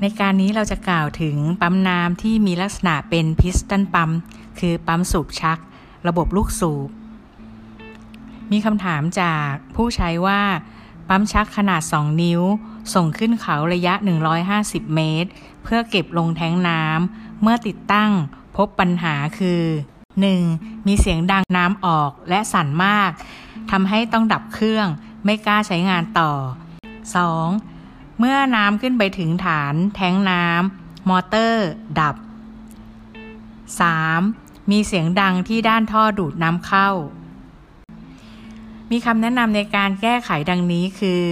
ในการนี้เราจะกล่าวถึงปั๊มน้ำที่มีลักษณะเป็นพิสตันปั๊ม คือปั๊มสูบชัก ระบบลูกสูบ มีคำถามจากผู้ใช้ว่า ปั๊มชักขนาด 2 นิ้ว ส่งขึ้นเขาระยะ 150 เมตร เพื่อเก็บลงแทงน้ำ เมื่อติดตั้งพบปัญหาคือ 1. มีเสียงดังน้ำออกและสั่นมากทำให้ต้องดับเครื่องไม่กล้าใช้งานต่อ 2. เมื่อน้ำขึ้นไปถึงฐานแท้งน้ำมอเตอร์ ดับ 3. มีเสียงดังที่ด้านท่อดูดน้ำเข้า มีคำแนะนำในการแก้ไขดังนี้คือ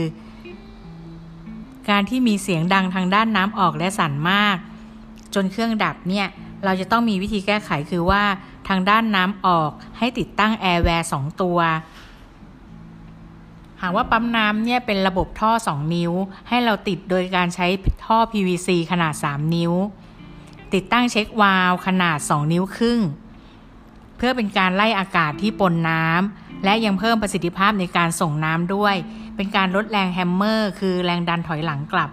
การที่มีเสียงดังทางด้านน้ำออกและสั่นมาก จนเครื่องดับเนี่ย เราจะต้องมีวิธีแก้ไขคือว่าทางด้านน้ำออกให้ติดตั้งแอร์แวร์สองตัว หากว่าปั๊มน้ำเนี่ยเป็นระบบท่อ 2 นิ้ว ให้เราติดโดยการใช้ท่อ PVC ขนาด 3 นิ้ว ติดตั้ง check valve ขนาด 2 นิ้วครึ่ง เพื่อเป็นการไล่อากาศที่ปนน้ำและยังเพิ่มประสิทธิภาพในการส่งน้ำด้วย เป็นการลดแรง hammer คือแรงดันถอยหลังกลับ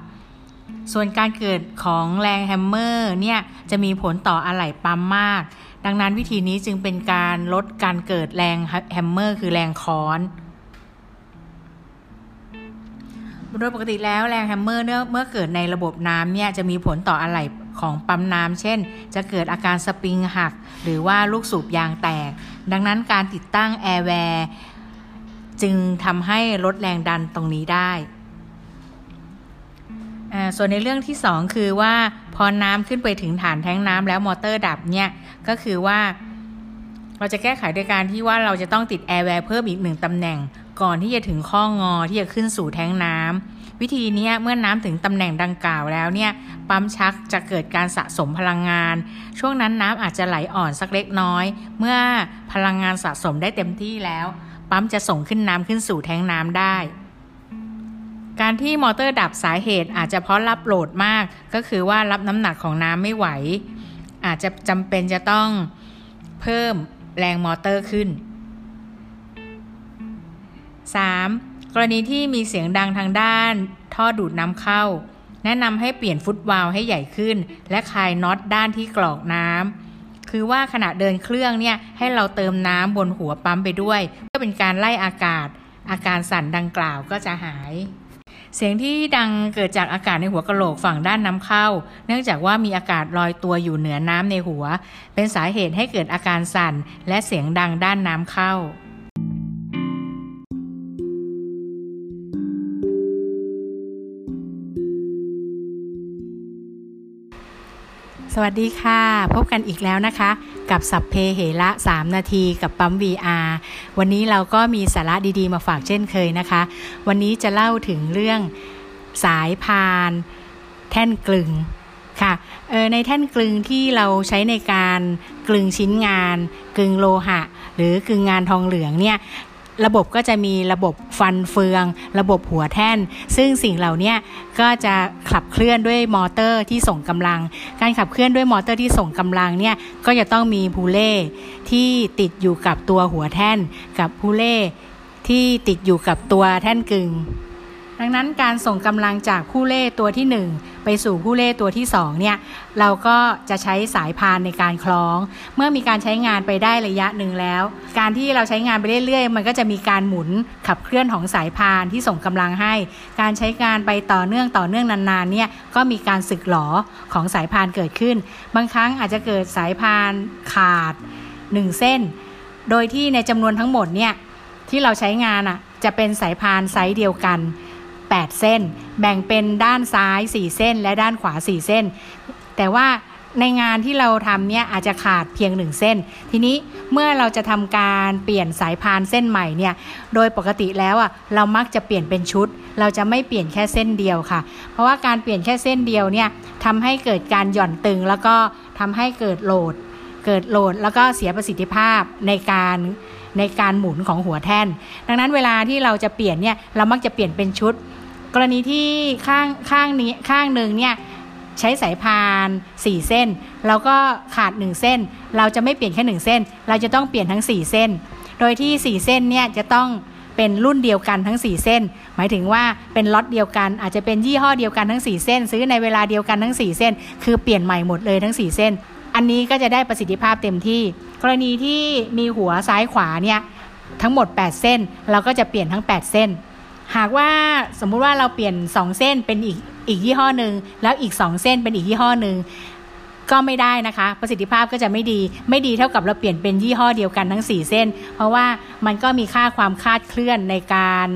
ส่วนการเกิดของแรง hammer เนี่ยจะมีผลต่ออะไหล่ปั๊มมาก ดังนั้นวิธีนี้จึงเป็นการลดการเกิดแรง hammer คือแรงค้อน โดยปกติแล้วแรง hammer เมื่อเกิดในระบบน้ำเนี่ยจะมีผลต่ออะไหล่ของปั๊มน้ำเช่น จะเกิดอาการสปริงหัก หรือว่าลูกสูบยางแตก ดังนั้นการติดตั้งแอร์แวร์จึงทำให้ลดแรงดันตรงนี้ได้ส่วนในเรื่องที่ 2 คือว่าพอน้ำขึ้นไปถึงฐานแท็งก์น้ำแล้วมอเตอร์ดับเนี่ยก็คือว่า เราจะแก้ไขโดยการที่ว่าเราจะต้องติดแอร์แวร์เพิ่มอีกหนึ่งตำแหน่ง ก่อนที่จะถึงข้องอที่จะขึ้นสู่แท็งก์น้ำวิธีนี้เมื่อน้ำถึงตำแหน่งดังกล่าวแล้วเนี่ยปั๊มชักจะเกิดการสะสมพลังงาน ช่วงนั้นน้ำอาจจะไหลอ่อนสักเล็กน้อย เมื่อพลังงานสะสมได้เต็มที่แล้ว ปั๊มจะส่งขึ้นน้ำขึ้นสู่แท็งก์น้ำได้การที่มอเตอร์ดับสาเหตุอาจจะเพราะรับโหลดมากก็คือว่ารับน้ำหนักของน้ำไม่ไหว อาจจะจำเป็นจะต้องเพิ่ม แรงมอเตอร์ขึ้น 3. กรณีที่มีเสียงดังทางด้าน ท่อดูดน้ำเข้า แนะนำให้เปลี่ยน foot valve ให้ใหญ่ขึ้น และคลายน็อตด้านที่กรอกน้ำคือว่าขณะเดินเครื่องเนี่ยให้เราเติมน้ำบนหัวปั๊มไปด้วย เพื่อเป็นการไล่อากาศ อาการสั่นดังกล่าวก็จะหาย เสียงที่ดังเกิดจากอากาศในหัวกะโหลกฝั่งด้านน้ำเข้า เนื่องจากว่ามีอากาศลอยตัวอยู่เหนือน้ำในหัว เป็นสาเหตุให้เกิดอาการสั่นและเสียงดังด้านน้ำเข้า วัสดีค่ะ พบกันอีกแล้วนะคะ กับสับเพเหระ 3 นาทีกับปั๊ม VR วันนี้เราก็มีสาระดีๆมาฝากเช่นเคยนะคะ วันนี้จะเล่าถึงเรื่องสายพาน แท่นกลึงค่ะเออในแท่นกลึงที่เราใช้ในการกลึงชิ้นงาน กลึงโลหะ หรือกลึงงานทองเหลืองเนี่ย ระบบก็จะมีระบบฟันเฟือง ระบบหัวแท่น ซึ่งสิ่งเหล่านี้ก็จะขับเคลื่อนด้วยมอเตอร์ที่ส่งกำลัง การขับเคลื่อนด้วยมอเตอร์ที่ส่งกำลังเนี่ยก็จะต้องมีพูเล่ที่ติดอยู่กับตัวหัวแท่น กับพูเล่ที่ติดอยู่กับตัวแท่นกึ่ง ดังนั้นการส่งกำลังจากผู้เล่ตัวที่ 1 ไปสู่ผู้เล่ตัวที่2เนี่ยเราก็จะใช้สายพานในการคล้อง เมื่อมีการใช้งานไปได้ระยะหนึ่งแล้ว การที่เราใช้งานไปเรื่อยๆ มันก็จะมีการหมุนขับเคลื่อนของสายพานที่ส่งกำลังให้ การใช้งานไปต่อเนื่องต่อเนื่องนานๆเนี่ยก็มีการสึกหลอของสายพานเกิดขึ้น บางครั้งอาจจะเกิดสายพานขาด 1 เส้น โดยที่ในจำนวนทั้งหมดเนี่ยที่เราใช้งานอะจะเป็นสายพานไซส์เดียวกัน 8 เส้น แบ่งเป็นด้านซ้าย 4 เส้น และด้านขวา 4 เส้น แต่ว่าในงานที่เราทำเนี่ยอาจจะขาดเพียง1เส้น ทีนี้เมื่อเราจะทำการเปลี่ยนสายพานเส้นใหม่เนี่ย โดยปกติแล้วอะเรามักจะเปลี่ยนเป็นชุด เราจะไม่เปลี่ยนแค่เส้นเดียวค่ะ เพราะว่าการเปลี่ยนแค่เส้นเดียวเนี่ยทำให้เกิดการหย่อนตึง แล้วก็ทำให้เกิดโหลด เกิดโหลดแล้วก็เสียประสิทธิภาพในการในการหมุนของหัวแท่น ดังนั้นเวลาที่เราจะเปลี่ยนเนี่ยเรามักจะเปลี่ยนเป็นชุด กรณีที่ข้างข้างนี้ข้างหนึ่งเนี่ยใช้สายพาน 4 เส้นเราก็ขาด 1 เส้น เราจะไม่เปลี่ยนแค่ 1 เส้น เราจะต้องเปลี่ยนทั้ง 4 เส้น โดยที่ 4 เส้นเนี่ยจะต้องเเป็นรุ่นเดียวกันทั้ง 4 เส้น หมายถึงว่าเป็นล็อตเดียวกันอาจจะเป็นยี่ห้อเดียวกันทั้ง 4 เส้น ซื้อในเวลาเดียวกันทั้ง 4 เส้น คือเปลี่ยนใหม่หมดเลยทั้ง 4 เส้น อันนี้ก็จะได้ประสิทธิภาพเต็มที่ กรณีที่มีหัวซ้ายขวาเนี่ยทั้งหมด 8 เส้น เราก็จะเปลี่ยนทั้ง 8 เส้น หากว่าสมมุติว่าเราเปลี่ยน 2 เส้นเป็นอีกอีกยี่ห้อหนึ่งแล้วอีก 2 เส้นเป็นอีกยี่ห้อหนึ่งก็ไม่ได้นะคะ ประสิทธิภาพก็จะไม่ดีไม่ดีเท่ากับเราเปลี่ยนเป็นยี่ห้อเดียวกันทั้ง 4 เส้น เพราะว่ามันก็มีค่าความคาดเคลื่อนในการ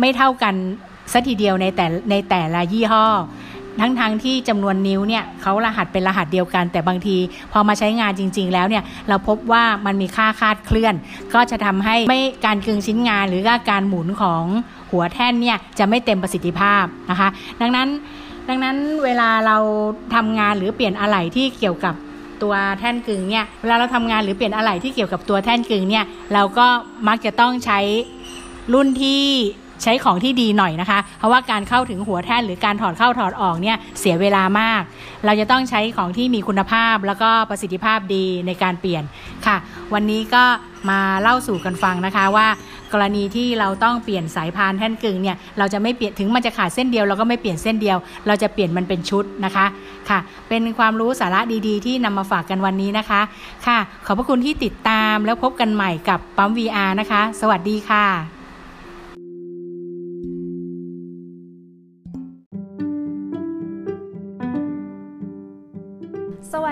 ไม่เท่ากันสัทีเดียวในแต่ในแต่ละยี่ห้อ ทั้งๆทที่จำนวนนิ้วเนี่ยเขารหัสเป็นรหัสเดียวกัน แต่บางทีพอมาใช้งานจริง ๆ แล้วเนี่ยเราพบว่ามันมีค่าคาดเคลื่อน ก็จะทำให้ไม่การกึงชิ้นงานหรือการหมุนของ หัวแท่นเนี่ยจะไม่เต็มประสิทธิภาพนะคะ ดังนั้นดังนั้นเวลาเราทำงานหรือเปลี่ยนอะไหล่ที่เกี่ยวกับตัวแท่นกึ่งเนี่ยเวลาเราทำงานหรือเปลี่ยนอะไหล่ที่เกี่ยวกับตัวแท่นกึ่งเนี่ยเราก็มักจะต้องใช้รุ่นที่ ใช้ของที่ดีหน่อยนะคะ เพราะว่าการเข้าถึงหัวแท่นหรือการถอดเข้าถอดออกเนี่ยเสียเวลามาก เราจะต้องใช้ของที่มีคุณภาพแล้วก็ประสิทธิภาพดีในการเปลี่ยนค่ะ วันนี้ก็มาเล่าสู่กันฟังนะคะว่ากรณีที่เราต้องเปลี่ยนสายพานแท่นกึ่งเนี่ยเราจะไม่เปลี่ยนถึงมันจะขาดเส้นเดียวเราก็ไม่เปลี่ยนเส้นเดียว เราจะเปลี่ยนมันเป็นชุดนะคะค่ะ เป็นความรู้สาระดีๆ ที่นำมาฝากกันวันนี้นะคะค่ะ ขอบพระคุณที่ติดตามแล้วพบกันใหม่กับปั๊ม VR นะคะ สวัสดีค่ะ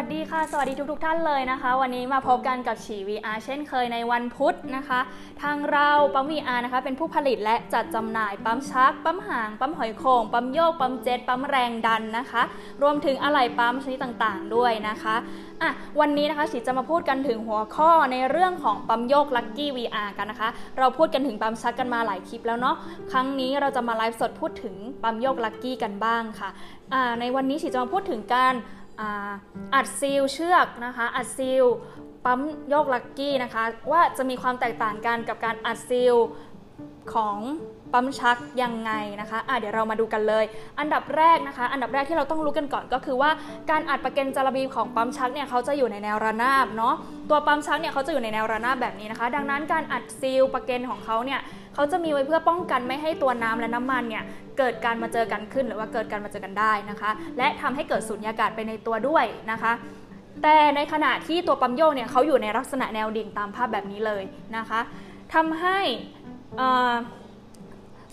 สวัสดีค่ะ สวัสดีทุกๆทท่านเลยนะคะ วันนี้มาพบกันกับฉี VR เช่นเคยในวันพุธนะคะ ทางเราปั๊ม VR นะคะ เป็นผู้ผลิตและจัดจำหน่ายปั๊มชัก ปั๊มหาง ปั๊มหอยโข่งปั๊มโยก ปั๊มเจ็ต ปั๊มแรงดันนะคะ รวมถึงอะไหล่ปั๊มชนิดต่างๆด้วยนะคะอะวันนี้นะคะฉีจะมาพูดกันถึงหัวข้อในเรื่องของปั๊มโยก Lucky VR กันนะคะ เราพูดกันถึงปั๊มชักกันมาหลายคลิปแล้วเนาะครั้งนี้เราจะมาไลฟ์สดพูดถึงปั๊มโยก Lucky กันบ้างค่ะอ่าในวันนี้ฉีจะมาพูดถึงการ อัดซีลเชือกนะคะอัดซีลปั๊มโยกลักกี้นะคะว่าจะมีความแตกต่างกันกับการอัดซีล ของปั๊มชักยังไงนะคะะเดี๋ยวเรามาดูกันเลย อันดับแรกนะคะ อันดับแรกที่เราต้องรู้กันก่อนก็คือว่าการอัดประเกนจารบีของปั๊มชักเนี่ยเขาจะอยู่ในแนวระนาบเนาะ ตัวปั๊มชักเนี่ยเขาจะอยู่ในแนวระนาบแบบนี้นะคะ ดังนั้นการอัดซีลประเกนของเขาเนี่ยเขาจะมีไว้เพื่อป้องกันไม่ให้ตัวน้ำและน้ำมันเนี่ยเกิดการมาเจอกันขึ้นหรือว่าเกิดการมาเจอกันได้นะคะ และทำให้เกิดสุญญากาศไปในตัวด้วยนะคะแต่ในขณะที่ตัวปั๊มโยกเนี่ยเขาอยู่ในลักษณะแนวดิ่งตามภาพแบบนี้เลยนะคะทำให้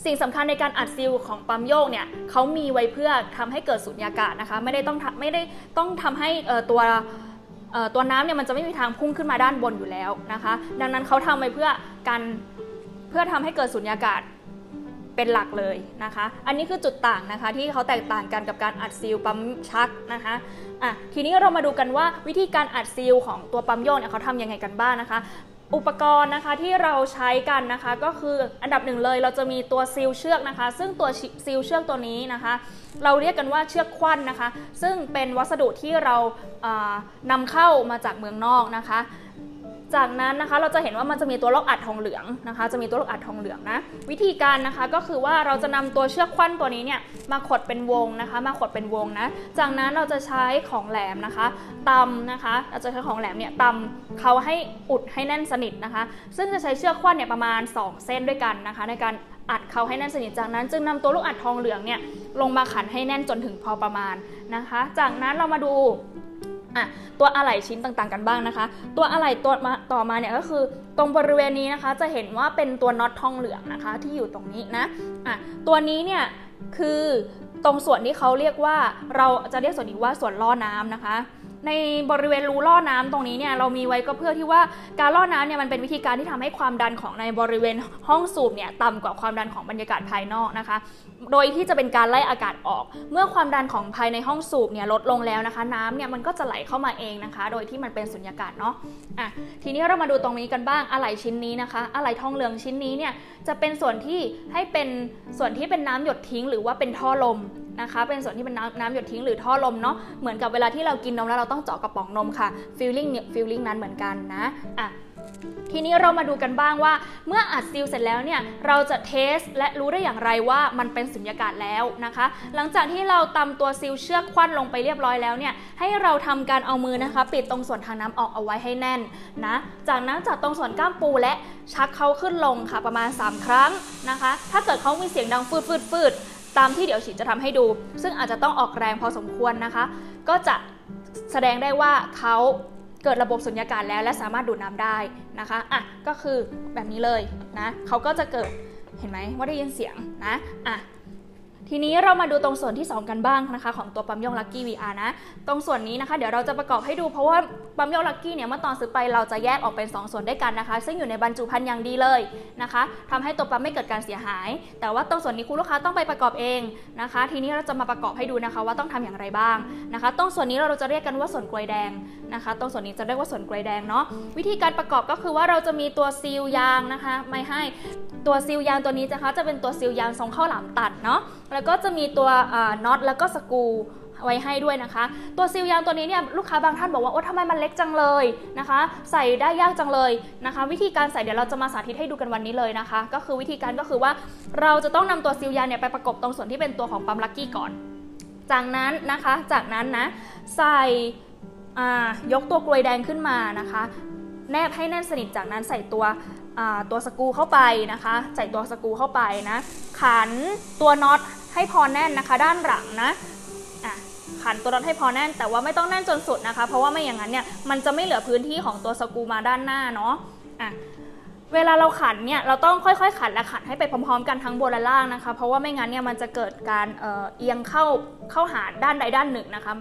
สิ่งสำคัญในการอัดซิลของปั๊มโยกเนี่ยเขามีไว้เพื่อทำให้เกิดสุญญากาศนะคะ ไม่ได้ต้องไม่ได้ต้องทำให้ตัวตัวน้ำเนี่ยมันจะไม่มีทางพุ่งขึ้นมาด้านบนอยู่แล้วนะคะ ดังนั้นเขาทำไว้เพื่อการเพื่อทำให้เกิดสุญญากาศเป็นหลักเลยนะคะ อันนี้คือจุดต่างนะคะที่เขาแตกต่างกันกับการอัดซีลปั๊มชักนะคะอะทีนี้เรามาดูกันว่าวิธีการอัดซีลของตัวปั๊มโยกเนี่ยเขาทำยังไงกันบ้างนะคะ อุปกรณ์นะคะที่เราใช้กันนะคะก็คืออันดับหนึ่งเลยเราจะมีตัวซีลเชือกนะคะ ซึ่งตัวซีลเชือกตัวนี้นะคะ เราเรียกกันว่าเชือกควันนะคะ ซึ่งเป็นวัสดุที่เรานำเข้ามาจากเมืองนอกนะคะ จากนั้นนะคะเราจะเห็นว่ามันจะมีตัวลอกอัดทองเหลืองนะคะ จะมีตัวลอกอัดทองเหลืองนะ วิธีการนะคะก็คือว่าเราจะนำตัวเชือกควันตัวนี้เนี่ยมาขดเป็นวงนะคะ มาขดเป็นวงนะ จากนั้นเราจะใช้ของแหลมนะคะตำนะคะ เราจะใช้ของแหลมเนี่ยตำเขาให้อุดให้แน่นสนิทนะคะ ซึ่งจะใช้เชือกควันเนี่ยประมาณ 2 เส้นด้วยกันนะคะ ในการอัดเขาให้แน่นสนิทจากนั้น จึงนำตัวลูกอัดทองเหลืองเนี่ยลงมาขันให้แน่นจนถึงพอประมาณนะคะ จากนั้นเรามาดู อะตัวอะไหล่ชิ้นต่างๆกันบ้างนะคะ ตัวอะไหล่ตัวมาต่อมาเนี่ยก็คือ ตรงบริเวณนี้นะคะ จะเห็นว่าเป็นตัวน็อตทองเหลืองนะคะ ที่อยู่ตรงนี้นะอะตัวนี้เนี่ยคือตรงส่วนที่เขาเรียกว่าเราจะเรียกส่วนนี้ว่าส่วนล่อน้ำนะคะ ในบริเวณรูล่อน้ำตรงนี้เนี่ยเรามีไว้ก็เพื่อที่ว่าการล่อน้ำเนี่ยมันเป็นวิธีการที่ทำให้ความดันของในบริเวณห้องสูบเนี่ยต่ำกว่าความดันของบรรยากาศภายนอกนะคะ โดยที่จะเป็นการไล่อากาศออก เมื่อความดันของภายในห้องสูบเนี่ยลดลงแล้วนะคะ น้ำเนี่ยมันก็จะไหลเข้ามาเองนะคะ โดยที่มันเป็นสุญญากาศเนาะอะทีนี้เรามาดูตรงนี้กันบ้างอะไหล่ชิ้นนี้นะคะอะไหล่ทองเหลืองชิ้นนี้เนี่ยจะเป็นส่วนที่ให้เป็นส่วนที่เป็นน้ำหยดทิ้ง หรือว่าเป็นท่อลม นะคะ เป็นส่วนที่เป็นน้ำน้ำหยดทิ้งหรือท่อลมเนาะเหมือนกับเวลาที่เรากินนมแล้วเราต้องเจาะกระป๋องนมค่ะ feeling เนี่ย feeling นั้นเหมือนกันนะอะทีนี้เรามาดูกันบ้างว่า เมื่ออัด seal เสร็จแล้วเนี่ยเราจะ test และรู้ได้อย่างไรว่ามันเป็นสุญญากาศแล้วนะคะ หลังจากที่เราตำตัว seal เชือกควั่นลงไปเรียบร้อยแล้วเนี่ยให้เราทำการเอามือนะคะ ปิดตรงส่วนทางน้ำออกเอาไว้ให้แน่นนะจากนั้นจากตรงส่วนก้ามปูและชักเขาขึ้นลงค่ะประมาณ 3 ครั้งนะคะ ถ้าเกิดเขามีเสียงดังฟืดฟืดฟืด ตามที่เดี๋ยวฉีดจะทำให้ดู ซึ่งอาจจะต้องออกแรงพอสมควรนะคะ ก็จะแสดงได้ว่าเขาเกิดระบบสุญญากาศแล้ว และสามารถดูดน้ำได้นะคะอะก็คือแบบนี้เลยนะเขาก็จะเกิดเห็นไหมว่าได้ยินเสียงนะอะ ทีนี้เรามาดูตรงส่วนที่ 2 กันบ้างนะคะ ของตัวปั๊มยองลักกี้ VR นะ ตรงส่วนนี้นะคะ เดี๋ยวเราจะประกอบให้ดูเพราะว่าปั๊มยองลักกี้เนี่ยเมื่อตอนซื้อไปเราจะแยกออกเป็น 2 ส่วนด้วยกันนะคะ ซึ่งอยู่ในบรรจุภัณฑ์อย่างดีเลยนะคะทำให้ตัวปั๊มไม่เกิดการเสียหาย แต่ว่าตรงส่วนนี้คุณลูกค้าต้องไปประกอบเองนะคะ ทีนี้เราจะมาประกอบให้ดูนะคะว่าต้องทำอย่างไรบ้างนะคะ ตรงส่วนนี้เราจะเรียกกันว่าส่วนกลวยแดงนะคะ ตรงส่วนนี้จะเรียกว่าส่วนกลวยแดงเนาะวิธีการประกอบก็คือว่าเราจะมีตัวซีลยางนะคะไม่ให้ตัวซีลยางตัวนี้นะคะจะเป็นตัวซีลยางทรงข้าวหลามตัดเนาะ แล้วก็จะมีตัวน็อตแล้วก็สกูไว้ให้ด้วยนะคะ ตัวซีลยางตัวนี้เนี่ยลูกค้าบางท่านบอกว่าโอ้ทำไมมันเล็กจังเลยนะคะ ใส่ได้ยากจังเลยนะคะ วิธีการใส่เดี๋ยวเราจะมาสาธิตให้ดูกันวันนี้เลยนะคะ ก็คือวิธีการก็คือว่าเราจะต้องนำตัวซีลยางเนี่ยไปประกบตรงส่วนที่เป็นตัวของปั๊มลักกี้ก่อน จากนั้นนะคะ จากนั้นนะใส่ยกตัวกลวยแดงขึ้นมานะคะ แนบให้แน่นสนิทจากนั้นใส่ตัวตัวสกูเข้าไปนะคะ ใส่ตัวสกูเข้าไปนะขันตัวน็อต ให้พอแน่นนะคะ ด้านหลังนะขันตัวน็อตให้พอแน่นแต่ว่าไม่ต้องแน่นจนสุดนะคะ เพราะว่าไม่อย่างนั้นเนี่ยมันจะไม่เหลือพื้นที่ของตัวสกูมาด้านหน้าเนาะะเวลาเราขันเนี่ยเราต้องค่อยๆ ขันและขันให้ไปพร้อมๆ กันทั้งบนและล่างนะคะ เพราะว่าไม่งั้นเนี่ยมันจะเกิดการเอียงเข้าเข้าหาด้านใดด้านหนึ่งนะคะ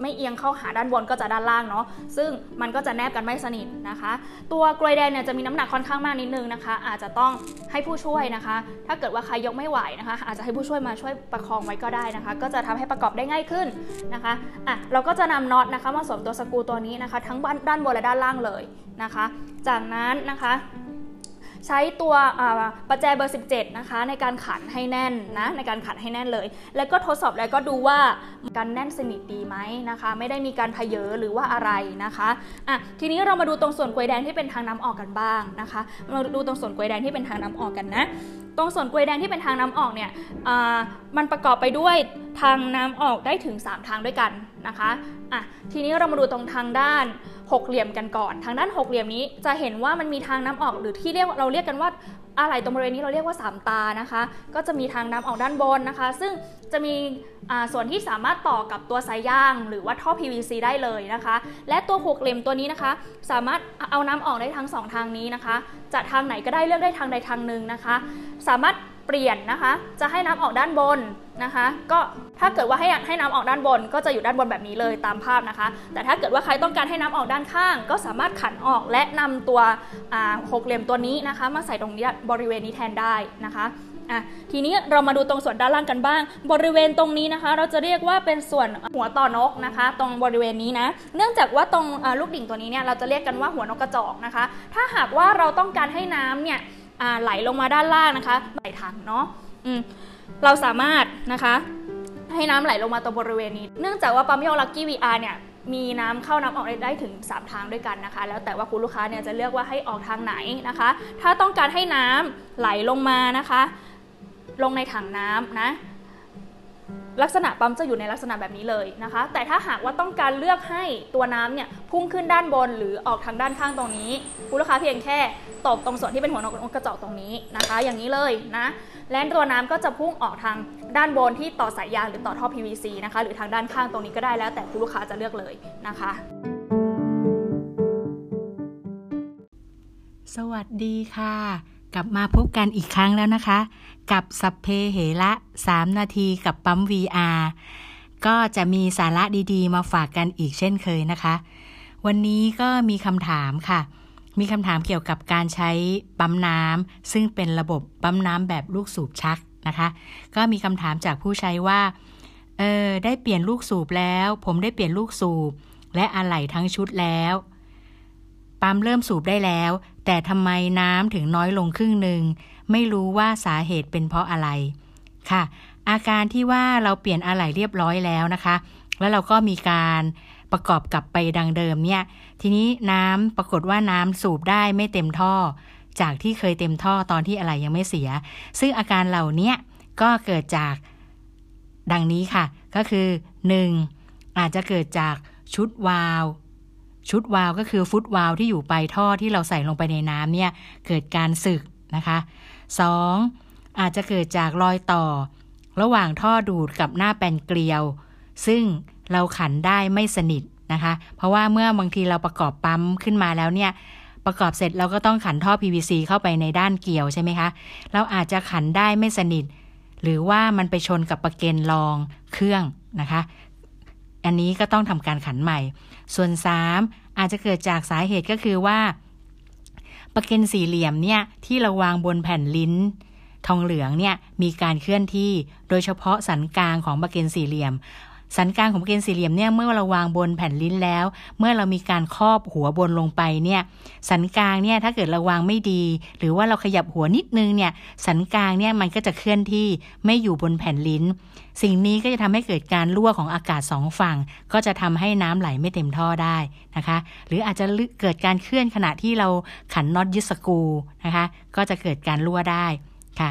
ไม่เอียงเข้าหาด้านบนก็จะด้านล่างเนาะซึ่งมันก็จะแนบกันไม่สนิทนะคะ ตัวกลวยแดงเนี่ยจะมีน้ำหนักค่อนข้างมากนิดนึงนะคะ อาจจะต้องให้ผู้ช่วยนะคะ ถ้าเกิดว่าใครยกไม่ไหวนะคะ อาจจะให้ผู้ช่วยมาช่วยประคองไว้ก็ได้นะคะ ก็จะทำให้ประกอบได้ง่ายขึ้นนะคะอะเราก็จะนำน็อตนะคะ มาสวมตัวสกูตัวนี้นะคะ ทั้งด้านบนและด้านล่างเลยนะคะ จากนั้นนะคะ ใช้ตัวประแจเบอร์ 17 นะคะ ในการขันให้แน่นนะในการขันให้แน่นเลย แล้วก็ทดสอบแล้วก็ดูว่าการแน่นสนิทดีไหมนะคะ ไม่ได้มีการพเยอหรือว่าอะไรนะคะอะทีนี้เรามาดูตรงส่วนกลวยแดงที่เป็นทางน้ำออกกันบ้างนะคะมาดูตรงส่วนกลวยแดงที่เป็นทางน้ำออกกันนะตรงส่วนกลวยแดงที่เป็นทางน้ำออกเนี่ยมันประกอบไปด้วยทางน้ำออกได้ถึง 3 ทางด้วยกันนะคะอะทีนี้เรามาดูตรงทางด้าน หกเหลี่ยมกันก่อน ทางด้านหกเหลี่ยมนี้จะเห็นว่ามันมีทางน้ำออกหรือที่เรียกเราเรียกกันว่าอะไรตรงบริเวณนี้เราเรียกว่า 3 ตานะคะ ก็จะมีทางน้ำออกด้านบนนะคะ ซึ่งจะมีส่วนที่สามารถต่อกับตัวสายยาง หรือว่าท่อ PVC ได้เลยนะคะ และตัวหกเหลี่ยมตัวนี้นะคะ สามารถเอาน้ำออกได้ทั้ง 2 ทางนี้นะคะ จะทางไหนก็ได้เลือกได้ทางใดทางหนึ่งนะคะ สามารถ เปลี่ยนนะคะ จะให้น้ำออกด้านบนนะคะ ก็ถ้าเกิดว่าให้ให้น้ำออกด้านบน ก็จะอยู่ด้านบนแบบนี้เลยตามภาพนะคะ แต่ถ้าเกิดว่าใครต้องการให้น้ำออกด้านข้าง ก็สามารถขันออกและนำตัวหกเหลี่ยมตัวนี้นะคะ มาใส่ตรงนี้บริเวณนี้แทนได้นะคะอะทีนี้เรามาดูตรงส่วนด้านล่างกันบ้าง บริเวณตรงนี้นะคะ เราจะเรียกว่าเป็นส่วนหัวต่อนกนะคะ ตรงบริเวณนี้นะ เนื่องจากว่าตรงลูกดิ่งตัวนี้เนี่ยเราจะเรียกกันว่าหัวนกกระจอกนะคะ ถ้าหากว่าเราต้องการให้น้ำเนี่ย ไหลลงมาด้านล่างนะคะไหลถังเนาะเราสามารถนะคะ ให้น้ำไหลลงมาตรงบริเวณนี้ เนื่องจากว่าปั๊มยอลักกี้วีอาร์เนี่ยมีน้ำเข้าน้ำออกได้ถึง 3 ทางด้วยกันนะคะ แล้วแต่ว่าคุณลูกค้าเนี่ยจะเลือกว่าให้ออกทางไหนนะคะ ถ้าต้องการให้น้ำไหลลงมานะคะ ลงในถังน้ำนะ ลักษณะปั๊มจะอยู่ในลักษณะแบบนี้เลยนะคะ แต่ถ้าหากว่าต้องการเลือกให้ตัวน้ำเนี่ยพุ่งขึ้นด้านบนหรือออกทางด้านข้างตรงนี้คุณลูกค้าเพียงแค่ตบตรงส่วนที่เป็นหัวนกกระจอกตรงนี้นะคะ อย่างนี้เลยนะและตัวน้ำก็จะพุ่งออกทางด้านบนที่ต่อสายยางหรือต่อท่อ PVC นะคะหรือทางด้านข้างตรงนี้ก็ได้แล้วแต่คุณลูกค้าจะเลือกเลยนะคะ สวัสดีค่ะ กลับมาพบกันอีกครั้งแล้วนะคะ กับสัพเพเหระ3 นาทีกับปั๊ม VR ก็จะมีสาระดีๆ มาฝากกันอีกเช่นเคยนะคะ วันนี้ก็มีคำถามค่ะ มีคำถามเกี่ยวกับการใช้ปั๊มน้ำซึ่งเป็นระบบปั๊มน้ำแบบลูกสูบชักนะคะ ก็มีคำถามจากผู้ใช้ว่าเออได้เปลี่ยนลูกสูบแล้ว ผมได้เปลี่ยนลูกสูบ และอะไหล่ทั้งชุดแล้ว ปั๊มเริ่มสูบได้แล้ว แต่ทำไมน้ำถึงน้อยลงครึ่งหนึ่ง ไม่รู้ว่าสาเหตุเป็นเพราะอะไร ค่ะ อาการที่ว่าเราเปลี่ยนอะไหล่เรียบร้อยแล้วนะคะ แล้วเราก็มีการประกอบกับไปดังเดิมเนี่ย ทีนี้น้ำปรากฏว่าน้ำสูบได้ไม่เต็มท่อ จากที่เคยเต็มท่อตอนที่อะไรยังไม่เสีย ซึ่งอาการเหล่านี้ก็เกิดจากดังนี้ค่ะ ก็คือ 1. อาจจะเกิดจากชุดวาลว ชุดวาลวก็คือฟุตวาลวที่อยู่ปลายท่อที่เราใส่ลงไปในน้ำเนี่ยเกิดการสึกนะคะ 2. อาจจะเกิดจากรอยต่อ ระหว่างท่อดูดกับหน้าแปนเกลียว ซึ่งเราขันได้ไม่สนิทนะคะ เพราะว่าเมื่อบางทีเราประกอบปั๊มขึ้นมาแล้วเนี่ยประกอบเสร็จเราก็ต้องขันท่อ PVC เข้าไปในด้านเกลียวใช่ไหมคะ เราอาจจะขันได้ไม่สนิท หรือว่ามันไปชนกับประเกนรองเครื่องนะคะ อันนี้ก็ต้องทำการขันใหม่ ส่วน 3 อาจจะเกิดจากสาเหตุก็คือว่า ประเกนสี่เหลี่ยมเนี่ยที่เราวางบนแผ่นลิ้น ทองเหลืองเนี่ยมีการเคลื่อนที่ โดยเฉพาะสันกลางของประเกนสี่เหลี่ยม สันกลางของเกณฑ์สี่เหลี่ยมเนี่ยเมื่อเราวางบนแผ่นลิ้นแล้ว เมื่อเรามีการครอบหัวบนลงไปเนี่ยสันกลางเนี่ยถ้าเกิดเราวางไม่ดี หรือว่าเราขยับหัวนิดนึงเนี่ยสันกลางเนี่ยมันก็จะเคลื่อนที่ไม่อยู่บนแผ่นลิ้น สิ่งนี้ก็จะทำให้เกิดการรั่วของอากาศสองฝั่ง ก็จะทำให้น้ำไหลไม่เต็มท่อได้นะคะ หรืออาจจะเกิดการเคลื่อนขณะที่เราขันน็อตยึดสกูนะคะ ก็จะเกิดการรั่วได้ค่ะ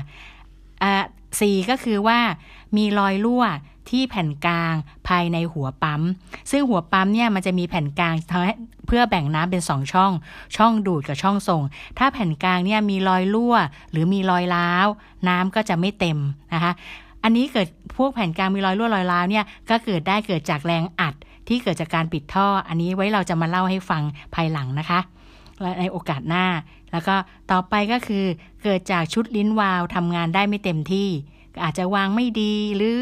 สี่ก็คือว่ามีรอยรั่ว ที่แผ่นกลางภายในหัวปั๊ม ซึ่งหัวปั๊มเนี่ยมันจะมีแผ่นกลางเพื่อแบ่งน้ำเป็นสองช่อง ช่องดูดกับช่องส่ง ถ้าแผ่นกลางเนี่ยมีรอยรั่ว หรือมีรอยร้าว น้ำก็จะไม่เต็มนะคะ อันนี้เกิดพวกแผ่นกลางมีรอยรั่วรอยร้าวเนี่ยก็เกิดได้เกิดจากแรงอัดที่เกิดจากการปิดท่อ อันนี้ไว้เราจะมาเล่าให้ฟังภายหลังนะคะในโอกาสหน้า แล้วก็ต่อไปก็คือเกิดจากชุดลิ้นวาล์วทำงานได้ไม่เต็มที่ อาจจะวางไม่ดีหรือ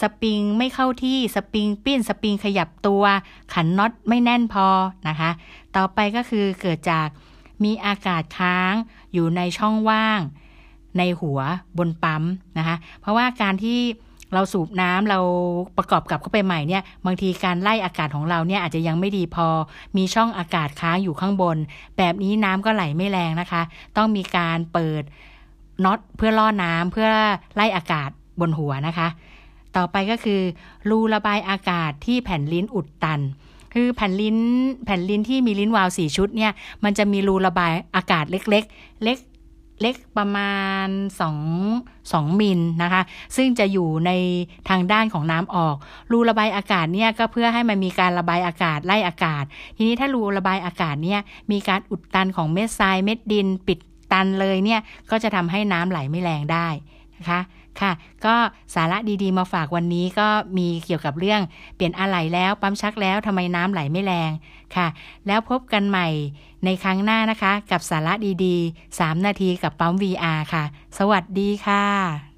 สปริงไม่เข้าที่สปริงปิ้นสปริงขยับตัว ขันน็อตไม่แน่นพอนะคะ ต่อไปก็คือเกิดจากมีอากาศค้างอยู่ในช่องว่าง ในหัวบนปั๊มนะคะ เพราะว่าการที่เราสูบน้ำเราประกอบกับเข้าไปใหม่เนี่ย บางทีการไล่อากาศของเราเนี่ยอาจจะยังไม่ดีพอ มีช่องอากาศค้างอยู่ข้างบน แบบนี้น้ำก็ไหลไม่แรงนะคะ ต้องมีการเปิดน็อตเพื่อล่อน้ำเพื่อไล่อากาศบนหัวนะคะ ต่อไปก็คือ รูระบายอากาศที่แผ่นลิ้นอุดตัน คือแผ่นลิ้นแผ่นลิ้นที่มีลิ้นวาล์วสี่ชุดเนี่ยมันจะมีรูระบายอากาศเล็ก ๆ เล็กเล็กประมาณ2 2มิลนะคะ ซึ่งจะอยู่ในทางด้านของน้ำออก รูระบายอากาศเนี่ยก็เพื่อให้มันมีการระบายอากาศไล่อากาศ ทีนี้ถ้ารูระบายอากาศเนี่ยมีการอุดตันของเม็ดทรายเม็ดดิน ปิดตันเลยเนี่ยก็จะทำให้น้ำไหลไม่แรงได้นะคะ ค่ะ ก็สาระดีๆมาฝากวันนี้ก็มีเกี่ยวกับเรื่องเปลี่ยนอะไหล่แล้วปั๊มชักแล้วทำไมน้ำไหลไม่แรงค่ะ แล้วพบกันใหม่ในครั้งหน้านะคะ กับสาระดีๆ 3 นาทีกับปั๊ม VR ค่ะ สวัสดีค่ะ